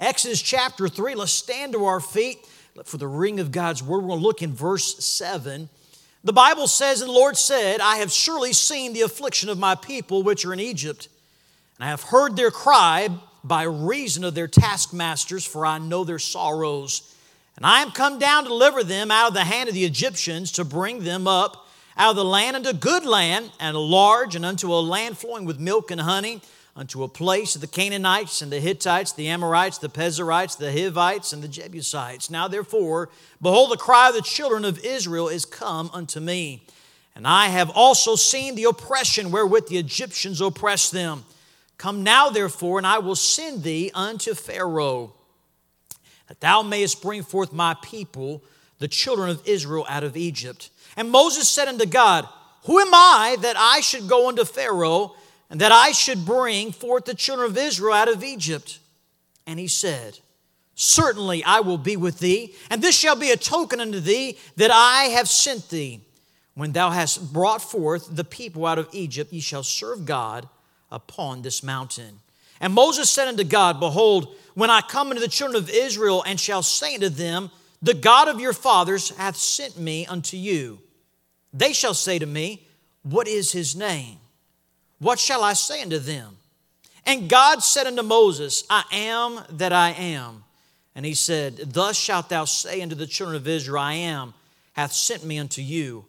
Exodus chapter 3. Let's stand to our feet for the ring of God's word. We're going to look in verse 7. The Bible says, And the Lord said, I have surely seen the affliction of my people which are in Egypt, and I have heard their cry by reason of their taskmasters, for I know their sorrows. And I am come down to deliver them out of the hand of the Egyptians, to bring them up out of the land unto good land, and large, and unto a land flowing with milk and honey, unto a place of the Canaanites and the Hittites, the Amorites, the Perizzites, the Hivites, and the Jebusites. Now therefore, behold, the cry of the children of Israel is come unto me. And I have also seen the oppression wherewith the Egyptians oppress them. Come now, therefore, and I will send thee unto Pharaoh, that thou mayest bring forth my people, the children of Israel, out of Egypt. And Moses said unto God, Who am I that I should go unto Pharaoh, and that I should bring forth the children of Israel out of Egypt? And he said, Certainly I will be with thee, and this shall be a token unto thee that I have sent thee. When thou hast brought forth the people out of Egypt, ye shall serve God upon this mountain. And Moses said unto God, Behold, when I come unto the children of Israel and shall say unto them, The God of your fathers hath sent me unto you. They shall say to me, What is his name? What shall I say unto them? And God said unto Moses, I am that I am. And he said, Thus shalt thou say unto the children of Israel, I am, hath sent me unto you.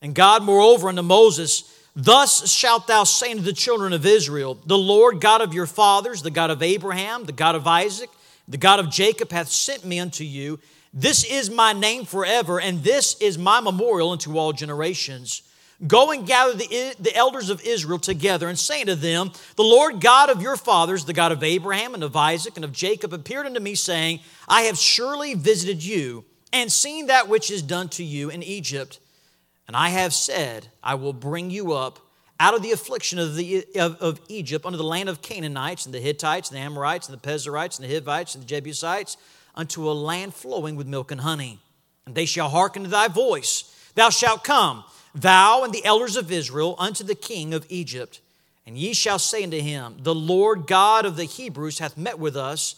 And God, moreover, unto Moses, Thus shalt thou say unto the children of Israel, The Lord God of your fathers, the God of Abraham, the God of Isaac, the God of Jacob, hath sent me unto you. This is my name forever, and this is my memorial unto all generations. Go and gather the, the elders of Israel together and say to them, The Lord God of your fathers, the God of Abraham and of Isaac and of Jacob, appeared unto me, saying, I have surely visited you and seen that which is done to you in Egypt. And I have said, I will bring you up out of the affliction of, the, of, of Egypt unto the land of Canaanites and the Hittites and the Amorites and the Perizzites and the Hivites and the Jebusites unto a land flowing with milk and honey. And they shall hearken to thy voice. Thou shalt come, thou and the elders of Israel, unto the king of Egypt. And ye shall say unto him, The Lord God of the Hebrews hath met with us.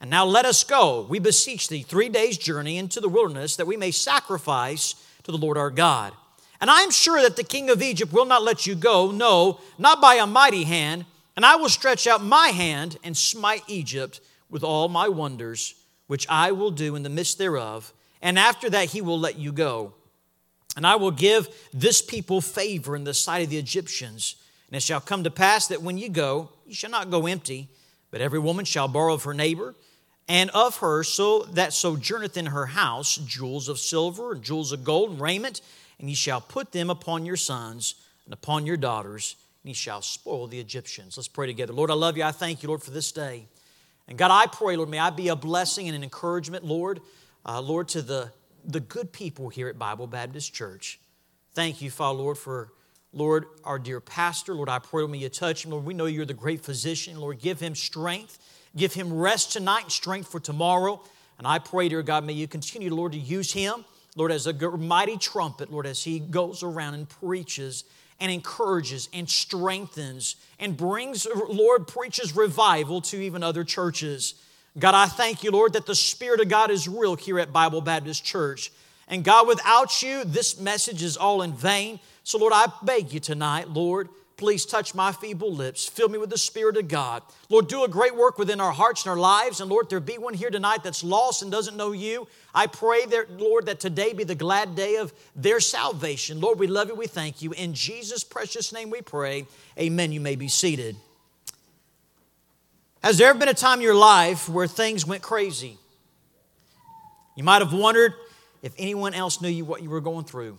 And now let us go, we beseech thee, three days' journey into the wilderness, that we may sacrifice to the Lord our God. And I am sure that the king of Egypt will not let you go, no, not by a mighty hand. And I will stretch out my hand and smite Egypt with all my wonders which I will do in the midst thereof, and after that he will let you go. And I will give this people favor in the sight of the Egyptians. And it shall come to pass that when you go, you shall not go empty, but every woman shall borrow of her neighbor, and of her so that sojourneth in her house jewels of silver and jewels of gold and raiment, and ye shall put them upon your sons and upon your daughters, and ye shall spoil the Egyptians. Let's pray together. Lord, I love you. I thank you, Lord, for this day. And God, I pray, Lord, may I be a blessing and an encouragement, Lord, uh, Lord, to the, the good people here at Bible Baptist Church. Thank you, Father, Lord, for, Lord, our dear pastor. Lord, I pray, may you touch him. Lord, we know you're the great physician. Lord, give him strength. Give him rest tonight and strength for tomorrow. And I pray, dear God, may you continue, Lord, to use him, Lord, as a mighty trumpet, Lord, as he goes around and preaches and encourages and strengthens and brings, Lord, preaches revival to even other churches. God, I thank you, Lord, that the Spirit of God is real here at Bible Baptist Church. And God, without you, this message is all in vain. So, Lord, I beg you tonight, Lord, Please touch my feeble lips. Fill me with the Spirit of God. Lord, do a great work within our hearts and our lives. And Lord, there be one here tonight that's lost and doesn't know you. I pray that, Lord, that today be the glad day of their salvation. Lord, we love you. We thank you. In Jesus' precious name we pray. Amen. You may be seated. Has there ever been a time in your life where things went crazy? You might have wondered if anyone else knew you what you were going through.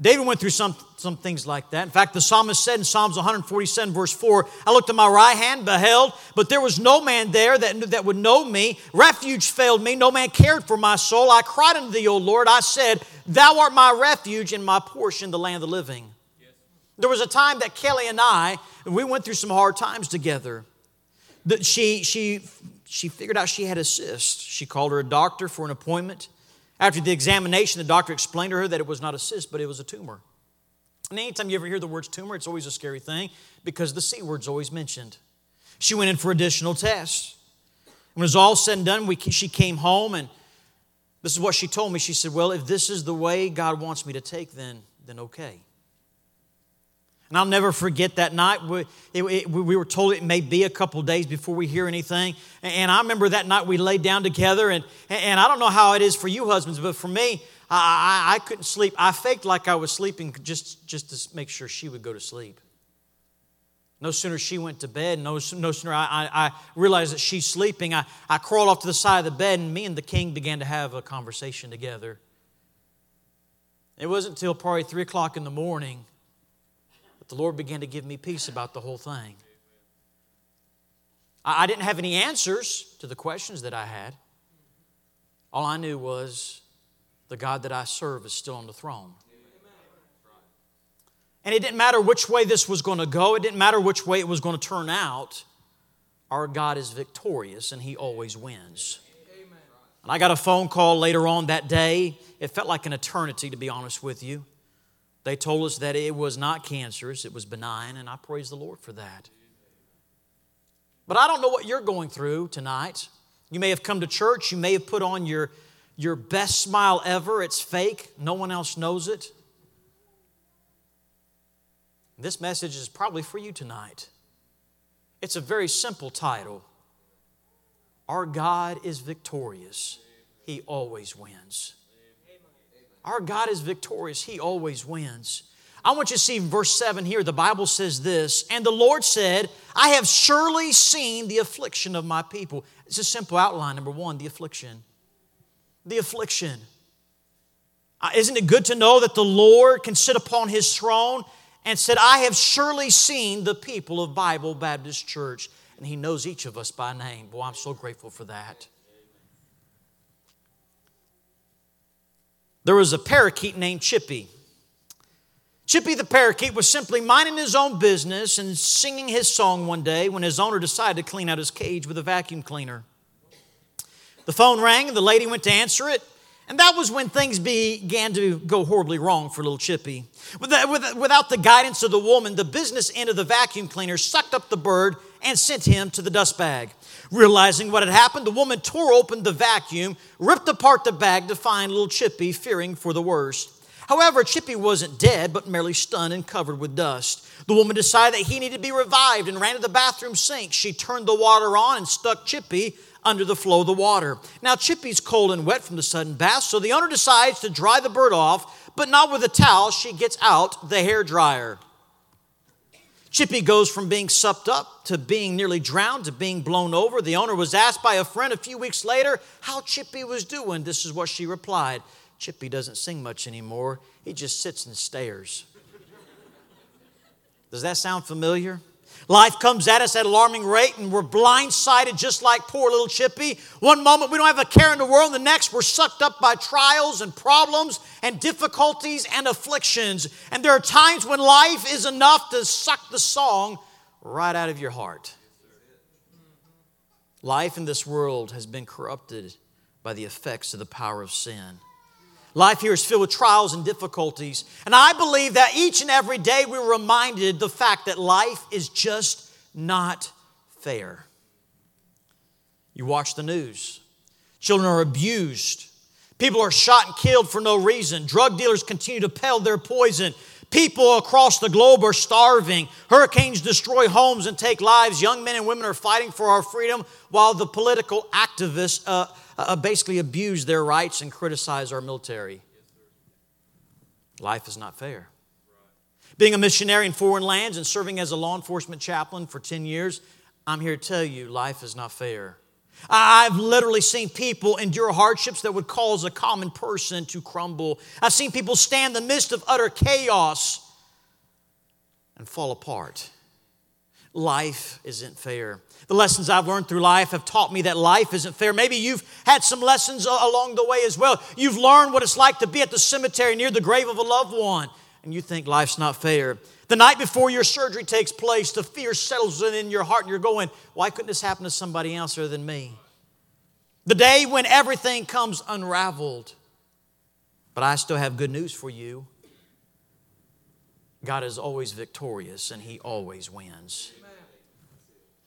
David went through some, some things like that. In fact, the psalmist said in Psalms 147, verse 4, I looked at my right hand, beheld, but there was no man there that, that would know me. Refuge failed me. No man cared for my soul. I cried unto thee, O Lord. I said, Thou art my refuge and my portion, the land of the living. Yes. There was a time that Kelly and I, we went through some hard times together. That she, she, she figured out she had a cyst. She called her a doctor for an appointment. After the examination, the doctor explained to her that it was not a cyst, but it was a tumor. And anytime you ever hear the words tumor, it's always a scary thing because the C word's always mentioned. She went in for additional tests. When it was all said and done, we, she came home and this is what she told me. She said, Well, if this is the way God wants me to take, then, then okay. And I'll never forget that night. We, it, it, we were told it may be a couple days before we hear anything. And I remember that night we laid down together. And, and I don't know how it is for you husbands, but for me, I, I, I couldn't sleep. I faked like I was sleeping just, just to make sure she would go to sleep. No sooner she went to bed, no, no sooner I, I, I, realized that she's sleeping, I, I crawled off to the side of the bed, and me and the king began to have a conversation together. It wasn't until probably 3 o'clock in the morning that the Lord began to give me peace about the whole thing. I didn't have any answers to the questions that I had. All I knew was the God that I serve is still on the throne. And it didn't matter which way this was going to go, it didn't matter which way it was going to turn out. Our God is victorious and He always wins. And I got a phone call later on that day. It felt like an eternity, to be honest with you. They told us that it was not cancerous, it was benign, and I praise the Lord for that. But I don't know what you're going through tonight. You may have come to church, you may have put on your, your best smile ever. It's fake, no one else knows it. This message is probably for you tonight. It's a very simple title Our God is victorious, He always wins. Our God is victorious, He always wins. I want you to see verse 7 here. The Bible says this And the Lord said, I have surely seen the affliction of my people. It's a simple outline. Number one, the affliction. The affliction. Uh, isn't it good to know that the Lord can sit upon His throne and said, I have surely seen the people of Bible Baptist Church. And he knows each of us by name. Boy, I'm so grateful for that. There was a parakeet named Chippy. Chippy the parakeet was simply minding his own business and singing his song one day when his owner decided to clean out his cage with a vacuum cleaner. The phone rang and the lady went to answer it. And that was when things began to go horribly wrong for little Chippy. Without the guidance of the woman, the business end of the vacuum cleaner sucked up the bird and sent him to the dust bag. Realizing what had happened, the woman tore open the vacuum, ripped apart the bag to find little Chippy, fearing for the worst. However, Chippy wasn't dead, but merely stunned and covered with dust. The woman decided that he needed to be revived and ran to the bathroom sink. She turned the water on and stuck Chippy under the flow of the water. Now, Chippy's cold and wet from the sudden bath, so the owner decides to dry the bird off, but not with a towel. She gets out the hair dryer. Chippy goes from being supped up to being nearly drowned to being blown over. The owner was asked by a friend a few weeks later how Chippy was doing. This is what she replied Chippy doesn't sing much anymore, he just sits and stares. Does that sound familiar? Life comes at us at alarming rate, and we're blindsided just like poor little Chippy. One moment we don't have a care in the world, the next we're sucked up by trials and problems and difficulties and afflictions. And there are times when life is enough to suck the song right out of your heart. Life in this world has been corrupted by the effects of the power of sin. Life here is filled with trials and difficulties. And I believe that each and every day we're reminded the fact that life is just not fair. You watch the news, children are abused, people are shot and killed for no reason, drug dealers continue to peddle their poison. People across the globe are starving. Hurricanes destroy homes and take lives. Young men and women are fighting for our freedom while the political activists uh, uh, basically abuse their rights and criticize our military. Life is not fair. Being a missionary in foreign lands and serving as a law enforcement chaplain for 10 years, I'm here to tell you life is not fair. I've literally seen people endure hardships that would cause a common person to crumble. I've seen people stand in the midst of utter chaos and fall apart. Life isn't fair. The lessons I've learned through life have taught me that life isn't fair. Maybe you've had some lessons uh, along the way as well. You've learned what it's like to be at the cemetery near the grave of a loved one, and you think life's not fair. The night before your surgery takes place, the fear settles in your heart, and you're going, Why couldn't this happen to somebody else other than me? The day when everything comes unraveled. But I still have good news for you. God is always victorious, and He always wins.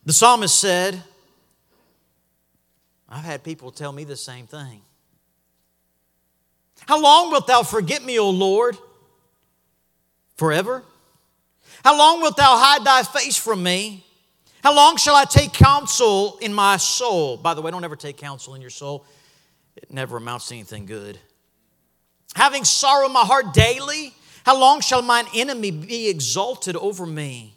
The psalmist said, I've had people tell me the same thing. How long wilt thou forget me, O Lord? Forever? How long wilt thou hide thy face from me? How long shall I take counsel in my soul? By the way, don't ever take counsel in your soul, it never amounts to anything good. Having sorrow in my heart daily, how long shall mine enemy be exalted over me?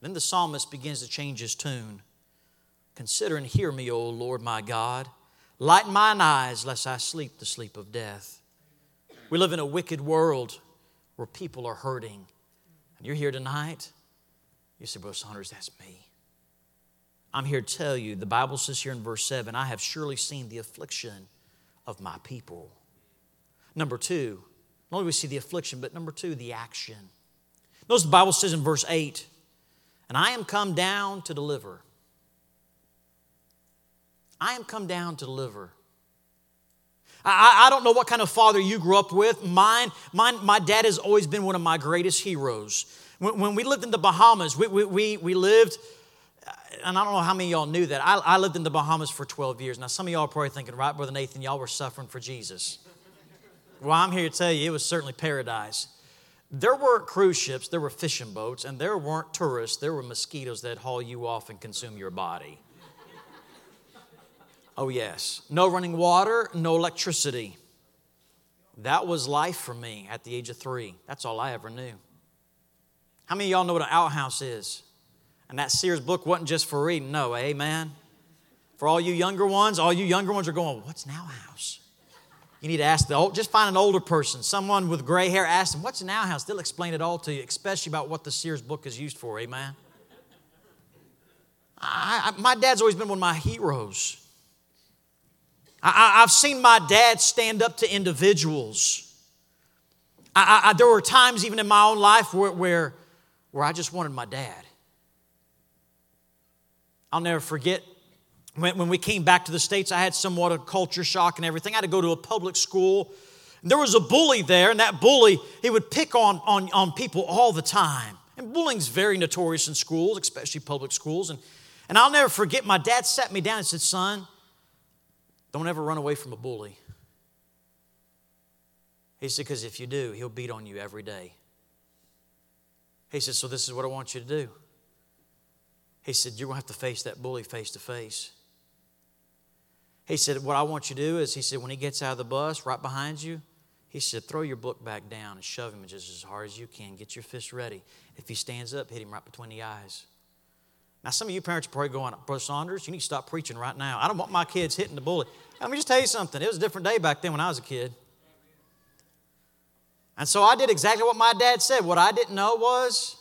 Then the psalmist begins to change his tune. Consider and hear me, O Lord my God. Lighten mine eyes, lest I sleep the sleep of death. We live in a wicked world where people are hurting. And you're here tonight. You say, Brother Saunders, that's me. I'm here to tell you, the Bible says here in verse 7 I have surely seen the affliction of my people. Number two, not only we see the affliction, but number two, the action. Notice the Bible says in verse 8, and I am come down to deliver. I am come down to deliver. I, I don't know what kind of father you grew up with. Mine, mine, my dad has always been one of my greatest heroes. When, when we lived in the Bahamas, we, we, we, we lived, uh, and I don't know how many of y'all knew that. I, I lived in the Bahamas for 12 years. Now, some of y'all are probably thinking, right, Brother Nathan, y'all were suffering for Jesus. Well, I'm here to tell you, it was certainly paradise. There weren't cruise ships, there were fishing boats, and there weren't tourists, there were mosquitoes that haul you off and consume your body. Oh, yes. No running water, no electricity. That was life for me at the age of three. That's all I ever knew. How many of y'all know what an outhouse is? And that Sears book wasn't just for reading. No, amen. For all you younger ones, all you younger ones are going, What's an outhouse? You need to ask the old, just find an older person, someone with gray hair, ask them, What's an outhouse? They'll explain it all to you, especially about what the Sears book is used for, amen. I, I, my dad's always been one of my heroes. I, have seen my dad stand up to individuals. I, there were times, even in my own life, where, where, where I just wanted my dad. I'll never forget when, when we came back to the States, I had somewhat of culture shock and everything. I had to go to a public school. There was a bully there, and that bully, he would pick on, on, on people all the time. And bullying's very notorious in schools, especially public schools. And, and I'll never forget, my dad sat me down and said, Son, don't ever run away from a bully. He said, Because if you do, he'll beat on you every day. He said, So this is what I want you to do. He said, You're going to have to face that bully face to face. He said, What I want you to do is, he said, when he gets out of the bus right behind you, he said, Throw your book back down and shove him just as hard as you can. Get your fist ready. If he stands up, hit him right between the eyes. Now, some of you parents are probably going, Brother Saunders, you need to stop preaching right now. I don't want my kids hitting the bully. Let me just tell you something. It was a different day back then when I was a kid. And so I did exactly what my dad said. What I didn't know was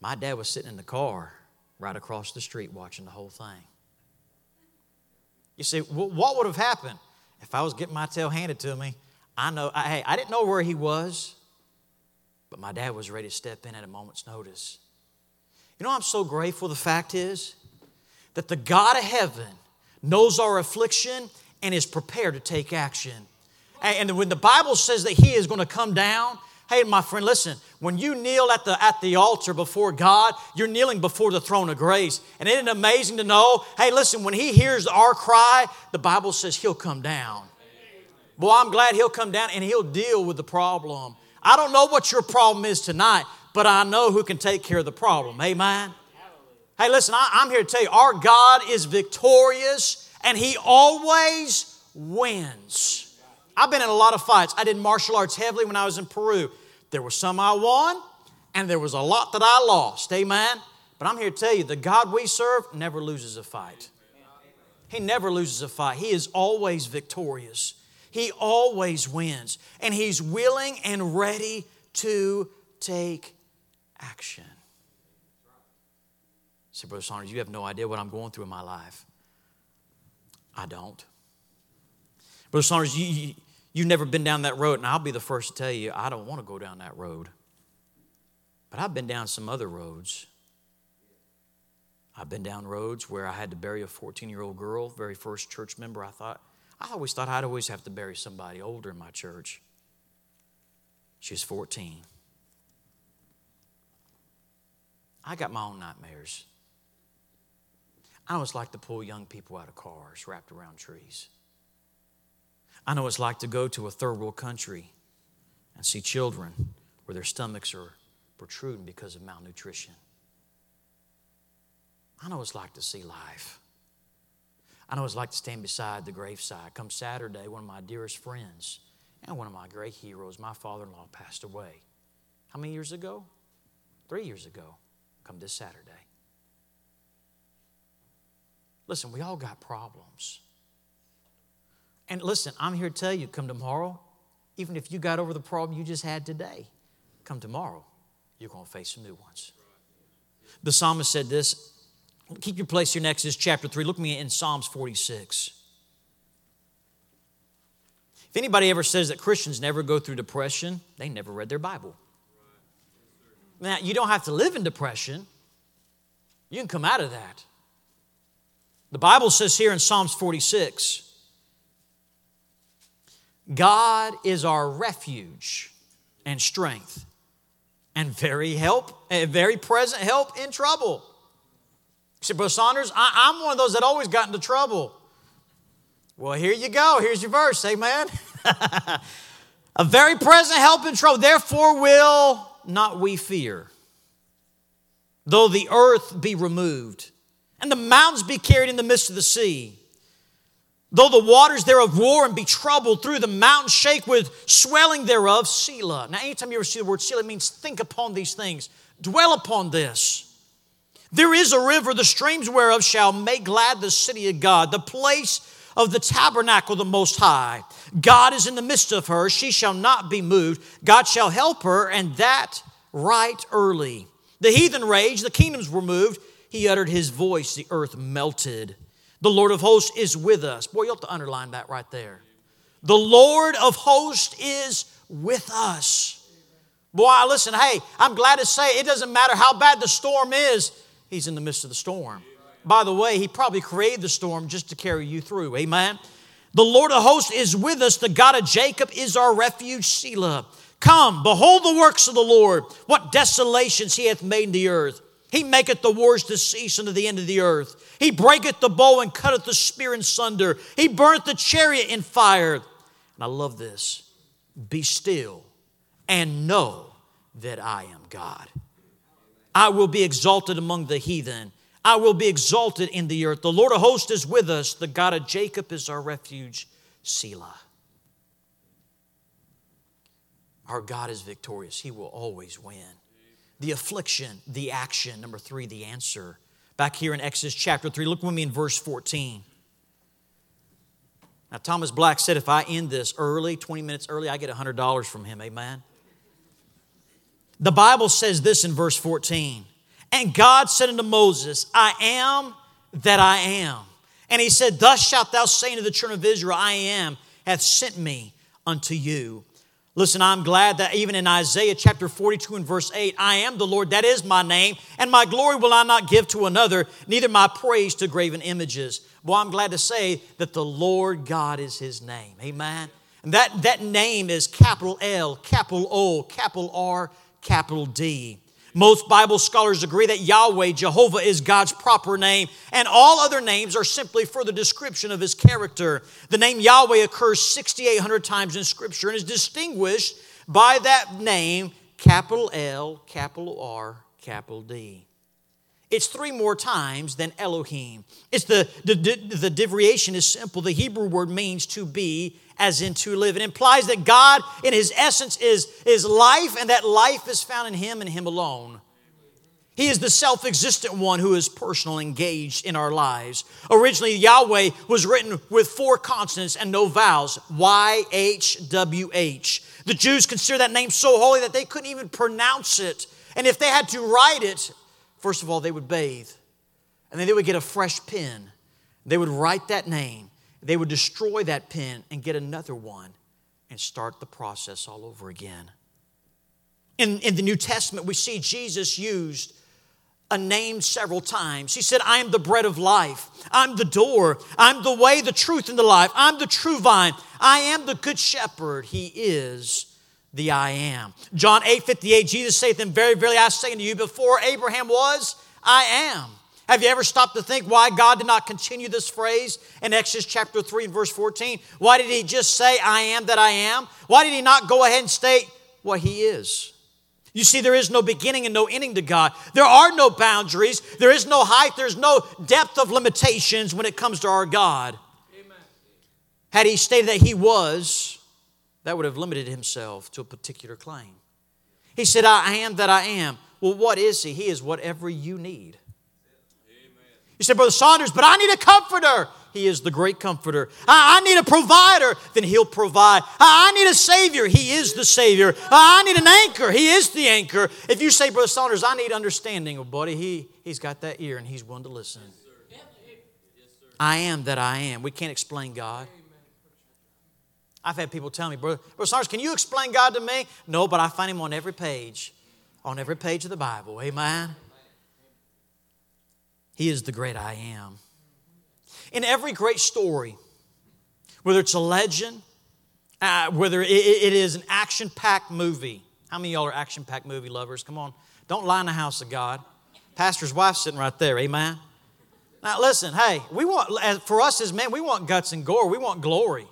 my dad was sitting in the car right across the street watching the whole thing. You see, what would have happened if I was getting my tail handed to me? I know, I, hey, I didn't know where he was, but my dad was ready to step in at a moment's notice. You know, I'm so grateful. The fact is that the God of heaven knows our affliction and is prepared to take action. And when the Bible says that He is going to come down, hey, my friend, listen, when you kneel at the, at the altar before God, you're kneeling before the throne of grace. And isn't it amazing to know, hey, listen, when He hears our cry, the Bible says He'll come down. Boy, I'm glad He'll come down and He'll deal with the problem. I don't know what your problem is tonight, but I know who can take care of the problem. Amen. Hey, listen, I, am here to tell you our God is victorious and He always wins. I've been in a lot of fights. I did martial arts heavily when I was in Peru. There were some I won, and there was a lot that I lost. Amen. But I'm here to tell you the God we serve never loses a fight. He never loses a fight. He is always victorious. He always wins. And He's willing and ready to take action. Say, Brother Saunders, you have no idea what I'm going through in my life. I don't. Brother Saunders, you, you, you've never been down that road, and I'll be the first to tell you, I don't want to go down that road. But I've been down some other roads. I've been down roads where I had to bury a 14 year old girl, very first church member. I thought, I always thought I'd always have to bury somebody older in my church. She was 14. I got my own nightmares. I always like to pull young people out of cars wrapped around trees. I know it's like to go to a third world country and see children where their stomachs are protruding because of malnutrition. I know it's like to see life. I know it's like to stand beside the graveside. Come Saturday, one of my dearest friends and one of my great heroes, my father in law, passed away. How many years ago? Three years ago. Come this Saturday. Listen, we all got problems. And listen, I'm here to tell you come tomorrow, even if you got over the problem you just had today, come tomorrow, you're going to face some new ones. The psalmist said this. Keep your place here in Exodus chapter 3. Look me in Psalms 46. If anybody ever says that Christians never go through depression, they never read their Bible. Now, you don't have to live in depression, you can come out of that. The Bible says here in Psalms 46 God is our refuge and strength and very help, a very present help in trouble. You say, Brother Saunders, I, am one of those that always got into trouble. Well, here you go. Here's your verse. Amen. a very present help in trouble. Therefore, will not we fear, though the earth be removed and the mountains be carried in the midst of the sea. Though the waters thereof roar and be troubled, through the mountains shake with swelling thereof, Selah. Now, anytime you ever see the word Selah, it means think upon these things, dwell upon this. There is a river, the streams whereof shall make glad the city of God, the place of the tabernacle of the Most High. God is in the midst of her, she shall not be moved. God shall help her, and that right early. The heathen raged, the kingdoms were moved. He uttered his voice, the earth melted. The Lord of hosts is with us. Boy, you have to underline that right there. The Lord of hosts is with us. Boy, listen, hey, I'm glad to say it doesn't matter how bad the storm is, He's in the midst of the storm. By the way, He probably created the storm just to carry you through. Amen. The Lord of hosts is with us. The God of Jacob is our refuge, Selah. Come, behold the works of the Lord, what desolations He hath made in the earth. He maketh the wars to cease unto the end of the earth. He breaketh the bow and cutteth the spear in sunder. He burneth the chariot in fire. And I love this. Be still and know that I am God. I will be exalted among the heathen. I will be exalted in the earth. The Lord of hosts is with us. The God of Jacob is our refuge. Selah. Our God is victorious. He will always win the affliction, the action. Number three, the answer. Back here in Exodus chapter 3, look with me in verse 14. Now, Thomas Black said if I end this early, 20 minutes early, I get $100 from him. Amen. The Bible says this in verse 14 And God said unto Moses, I am that I am. And he said, Thus shalt thou say unto the children of Israel, I am, hath sent me unto you. Listen, I'm glad that even in Isaiah chapter 42 and verse 8, I am the Lord, that is my name, and my glory will I not give to another, neither my praise to graven images. Well, I'm glad to say that the Lord God is his name. Amen. And that, that name is capital L, capital O, capital R, capital D. Most Bible scholars agree that Yahweh, Jehovah, is God's proper name, and all other names are simply for the description of his character. The name Yahweh occurs 6,800 times in Scripture and is distinguished by that name, capital L, capital R, capital D. It's three more times than Elohim. It's the, the, the derivation is simple. The Hebrew word means to be as in to live. It implies that God, in his essence, is, is life, and that life is found in him and him alone. He is the self existent one who is personal, engaged in our lives. Originally, Yahweh was written with four consonants and no vowels Y H W H. The Jews considered that name so holy that they couldn't even pronounce it. And if they had to write it, First of all, they would bathe, and then they would get a fresh pen. They would write that name. They would destroy that pen and get another one and start the process all over again. In, in the New Testament, we see Jesus used a name several times. He said, I am the bread of life. I'm the door. I'm the way, the truth, and the life. I'm the true vine. I am the good shepherd. He is the I am. John 8 58, Jesus saith, Then very, verily I say unto you, before Abraham was, I am. Have you ever stopped to think why God did not continue this phrase in Exodus chapter 3 and verse 14? Why did He just say, I am that I am? Why did He not go ahead and state what He is? You see, there is no beginning and no ending to God. There are no boundaries. There is no height. There's no depth of limitations when it comes to our God. Amen. Had He stated that He was, that would have limited Himself to a particular claim. He said, I am that I am. Well, what is He? He is whatever you need. You say, Brother Saunders, but I need a comforter. He is the great comforter. I, I need a provider, then He'll provide. I, I, need a Savior, He is the Savior. I, I need an anchor, He is the anchor. If you say, Brother Saunders, I need understanding, well, buddy, he, He's got that ear and He's willing to listen. Yes, I am that I am. We can't explain God. I've had people tell me, Brother, Brother Saunders, can you explain God to me? No, but I find Him on every page, on every page of the Bible. Amen. He is the great I am. In every great story, whether it's a legend, uh, whether it, it is an action packed movie. How many y'all are action packed movie lovers? Come on. Don't lie in the house of God. Pastor's wife sitting right there. Amen. Now, listen, hey, we want, for us as men, we want guts and gore. We want glory.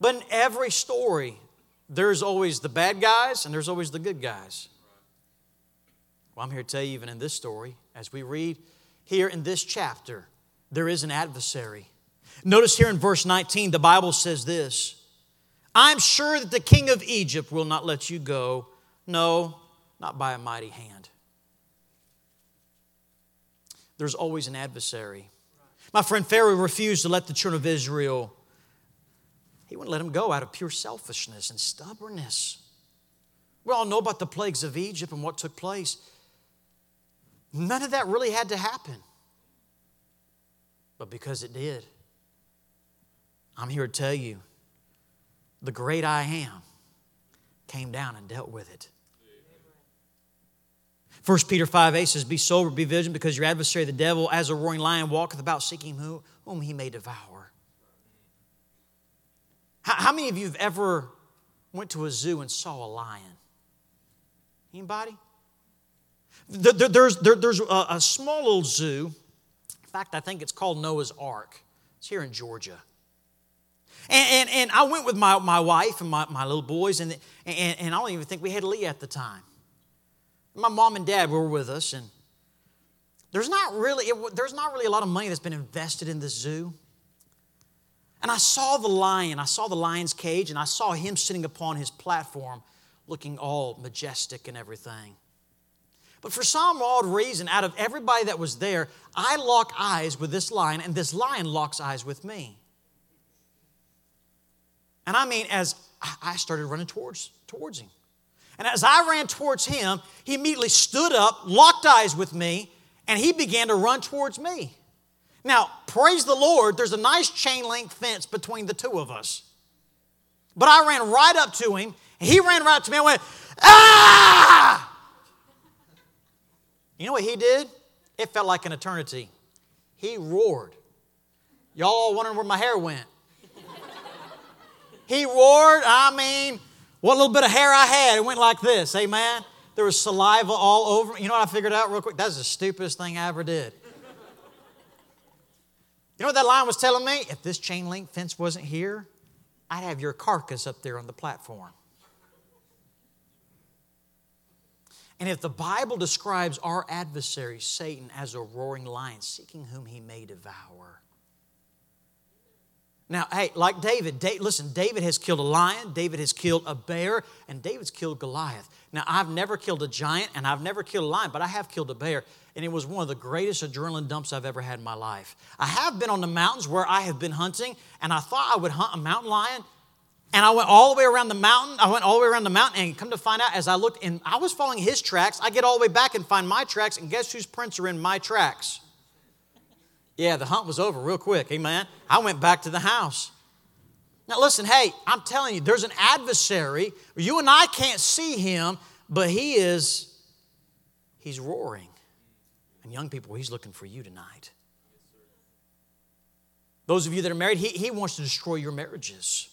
But in every story, there's always the bad guys and there's always the good guys. Well, I'm here to tell you, even in this story, as we read here in this chapter, there is an adversary. Notice here in verse 19, the Bible says this I'm sure that the king of Egypt will not let you go. No, not by a mighty hand. There's always an adversary. My friend Pharaoh refused to let the children of Israel, he wouldn't let them go out of pure selfishness and stubbornness. We all know about the plagues of Egypt and what took place. None of that really had to happen. But because it did, I'm here to tell you the great I am came down and dealt with it. 1 Peter 5 8 says, Be sober, be vigilant, because your adversary, the devil, as a roaring lion, walketh about seeking whom he may devour. How, many of you have ever went to a zoo and saw a lion? Anybody? There's, there, there's a, a small little zoo. In fact, I think it's called Noah's Ark. It's here in Georgia. And, and, and, I went with my, my wife and my, my little boys, and, and, and I don't even think we had Leah at the time. My mom and dad were with us, and there's not really, it, there's not really a lot of money that's been invested in the zoo. And I saw the lion, I saw the lion's cage, and I saw him sitting upon his platform looking all majestic and everything. But for some odd reason, out of everybody that was there, I lock eyes with this lion, and this lion locks eyes with me. And I mean, as I started running towards, towards him. And as I ran towards him, he immediately stood up, locked eyes with me, and he began to run towards me. Now, praise the Lord, there's a nice chain link fence between the two of us. But I ran right up to him, and he ran right up to me and went, Ah! You know what he did? It felt like an eternity. He roared. Y'all all wondering where my hair went. he roared, I mean, what little bit of hair I had, it went like this, amen? There was saliva all over. You know what I figured out real quick? That's the stupidest thing I ever did. You know what that line was telling me? If this chain link fence wasn't here, I'd have your carcass up there on the platform. And if the Bible describes our adversary, Satan, as a roaring lion, seeking whom he may devour. Now, hey, like David, listen, David has killed a lion, David has killed a bear, and David's killed Goliath. Now, I've never killed a giant and I've never killed a lion, but I have killed a bear, and it was one of the greatest adrenaline dumps I've ever had in my life. I have been on the mountains where I have been hunting, and I thought I would hunt a mountain lion, and I went all the way around the mountain. I went all the way around the mountain, and come to find out, as I looked, and I was following his tracks. I get all the way back and find my tracks, and guess whose prints are in my tracks? Yeah, the hunt was over real quick. Amen. I went back to the house. Now, listen, hey, I'm telling you, there's an adversary. You and I can't see him, but he is, he's roaring. And young people, he's looking for you tonight. Those of you that are married, he, he wants to destroy your marriages.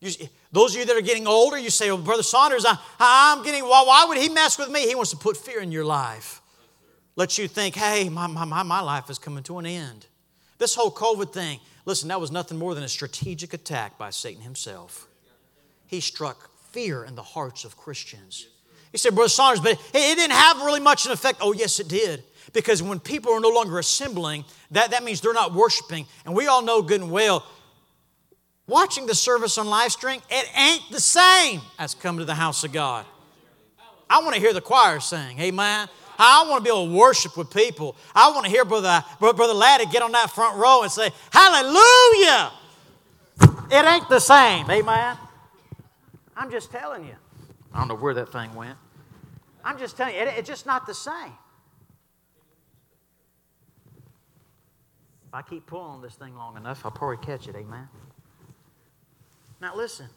You, those of you that are getting older, you say, well, Brother Saunders, I, am getting, why would he mess with me? He wants to put fear in your life. Lets you think, hey, my, my, my life is coming to an end. This whole COVID thing, listen, that was nothing more than a strategic attack by Satan himself. He struck fear in the hearts of Christians. He said, Brother Saunders, but it didn't have really much of an effect. Oh, yes, it did. Because when people are no longer assembling, that, that means they're not worshiping. And we all know good and well, watching the service on live stream, it ain't the same as coming to the house of God. I want to hear the choir sing, amen. I want to be able to worship with people. I want to hear Brother, Brother Laddie get on that front row and say, Hallelujah! It ain't the same, amen. I'm just telling you. I don't know where that thing went. I'm just telling you, it, it's just not the same. If I keep pulling on this thing long enough, I'll probably catch it, amen. Now, listen.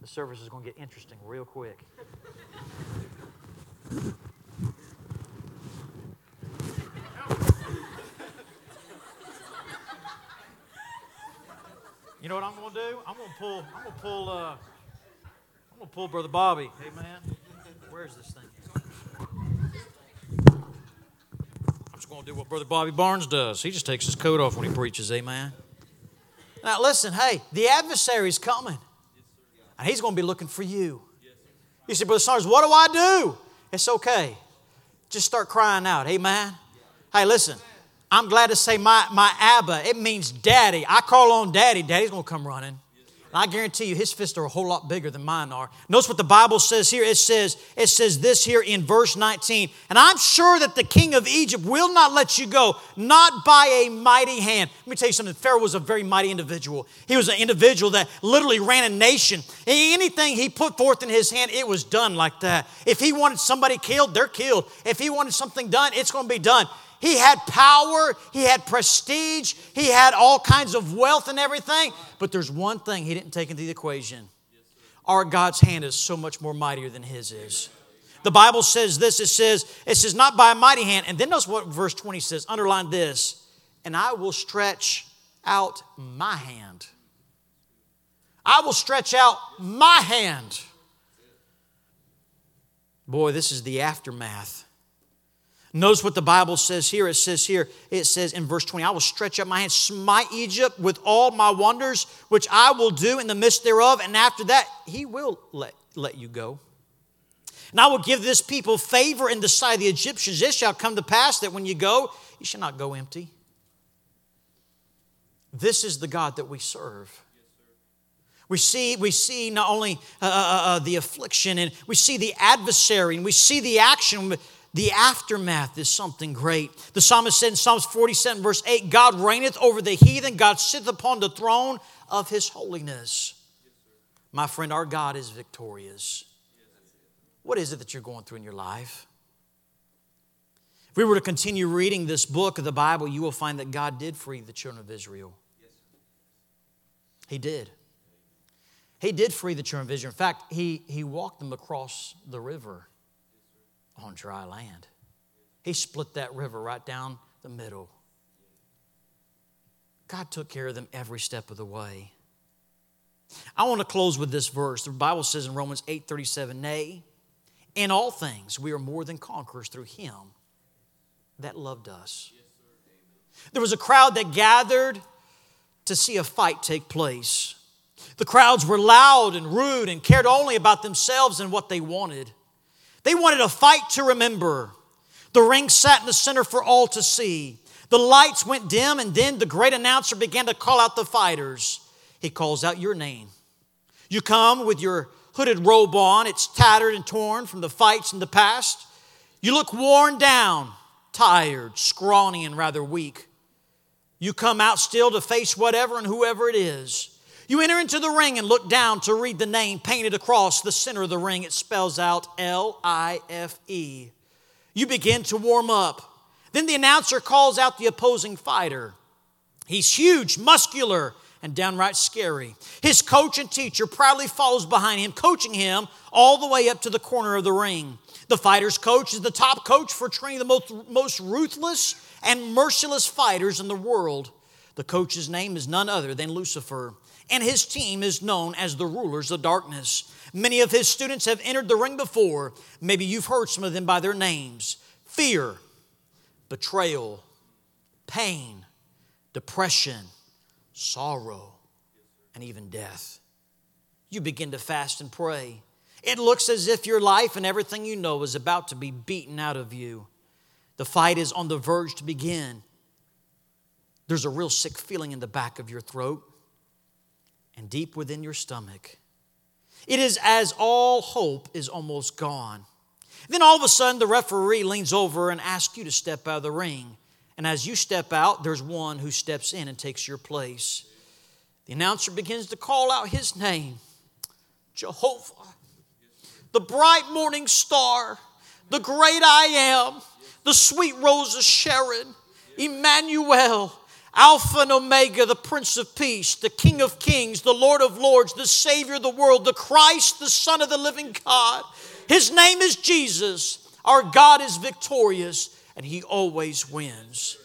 The service is going to get interesting real quick. You know what I'm to do? I'm to pull. I'm to pull. Uh, I'm to pull Brother Bobby. Hey man, where's this thing? I'm just to do what Brother Bobby Barnes does. He just takes his coat off when he preaches. Amen. Now listen. Hey, the adversary's coming, and he's to be looking for you. You say, Brother Saunders, what do I do? It's okay. Just start crying out. Amen. Hey, listen. I'm glad to say my, my Abba, it means daddy. I call on daddy, daddy's gonna come running. I guarantee you his fists are a whole lot bigger than mine are. Notice what the Bible says here. It says, it says this here in verse 19. And I'm sure that the king of Egypt will not let you go, not by a mighty hand. Let me tell you something. Pharaoh was a very mighty individual. He was an individual that literally ran a nation. Anything he put forth in his hand, it was done like that. If he wanted somebody killed, they're killed. If he wanted something done, it's going to be done. He had power, he had prestige, he had all kinds of wealth and everything. But there's one thing he didn't take into the equation. Our God's hand is so much more mightier than his is. The Bible says this it says, it says, not by a mighty hand. And then notice what verse 20 says. Underline this. And I will stretch out my hand. I will stretch out my hand. Boy, this is the aftermath Notice what the Bible says here. It says here, it says in verse 20, I will stretch up my hand, smite Egypt with all my wonders, which I will do in the midst thereof. And after that, he will let, let you go. And I will give this people favor in the sight of the Egyptians. This shall come to pass that when you go, you shall not go empty. This is the God that we serve. We see, we see not only uh, uh, uh, the affliction and we see the adversary and we see the action, the aftermath is something great. The psalmist said in Psalms 47, verse 8 God reigneth over the heathen, God sitteth upon the throne of his holiness. My friend, our God is victorious. What is it that you're going through in your life? If we were to continue reading this book of the Bible, you will find that God did free the children of Israel. He did. He did free the children of Israel. In fact, he, he walked them across the river on dry land. He split that river right down the middle. God took care of them every step of the way. I want to close with this verse. The Bible says in Romans 8 37, Nay, in all things we are more than conquerors through him that loved us. There was a crowd that gathered to see a fight take place. The crowds were loud and rude and cared only about themselves and what they wanted. They wanted a fight to remember. The ring sat in the center for all to see. The lights went dim, and then the great announcer began to call out the fighters. He calls out your name. You come with your hooded robe on, it's tattered and torn from the fights in the past. You look worn down, tired, scrawny, and rather weak. You come out still to face whatever and whoever it is. You enter into the ring and look down to read the name painted across the center of the ring. It spells out L I F E. You begin to warm up. Then the announcer calls out the opposing fighter. He's huge, muscular, and downright scary. His coach and teacher proudly follows behind him, coaching him all the way up to the corner of the ring. The fighter's coach is the top coach for training the most, most ruthless and merciless fighters in the world. The coach's name is none other than Lucifer. And his team is known as the rulers of darkness. Many of his students have entered the ring before. Maybe you've heard some of them by their names fear, betrayal, pain, depression, sorrow, and even death. You begin to fast and pray. It looks as if your life and everything you know is about to be beaten out of you. The fight is on the verge to begin. There's a real sick feeling in the back of your throat and deep within your stomach. It is as all hope is almost gone. Then all of a sudden, the referee leans over and asks you to step out of the ring. And as you step out, there's one who steps in and takes your place. The announcer begins to call out his name Jehovah, the bright morning star, the great I am, the sweet rose of Sharon, Emmanuel, Alpha and Omega, the Prince of Peace, the King of Kings, the Lord of Lords, the Savior of the world, the Christ, the Son of the living God. His name is Jesus. Our God is victorious and He always wins.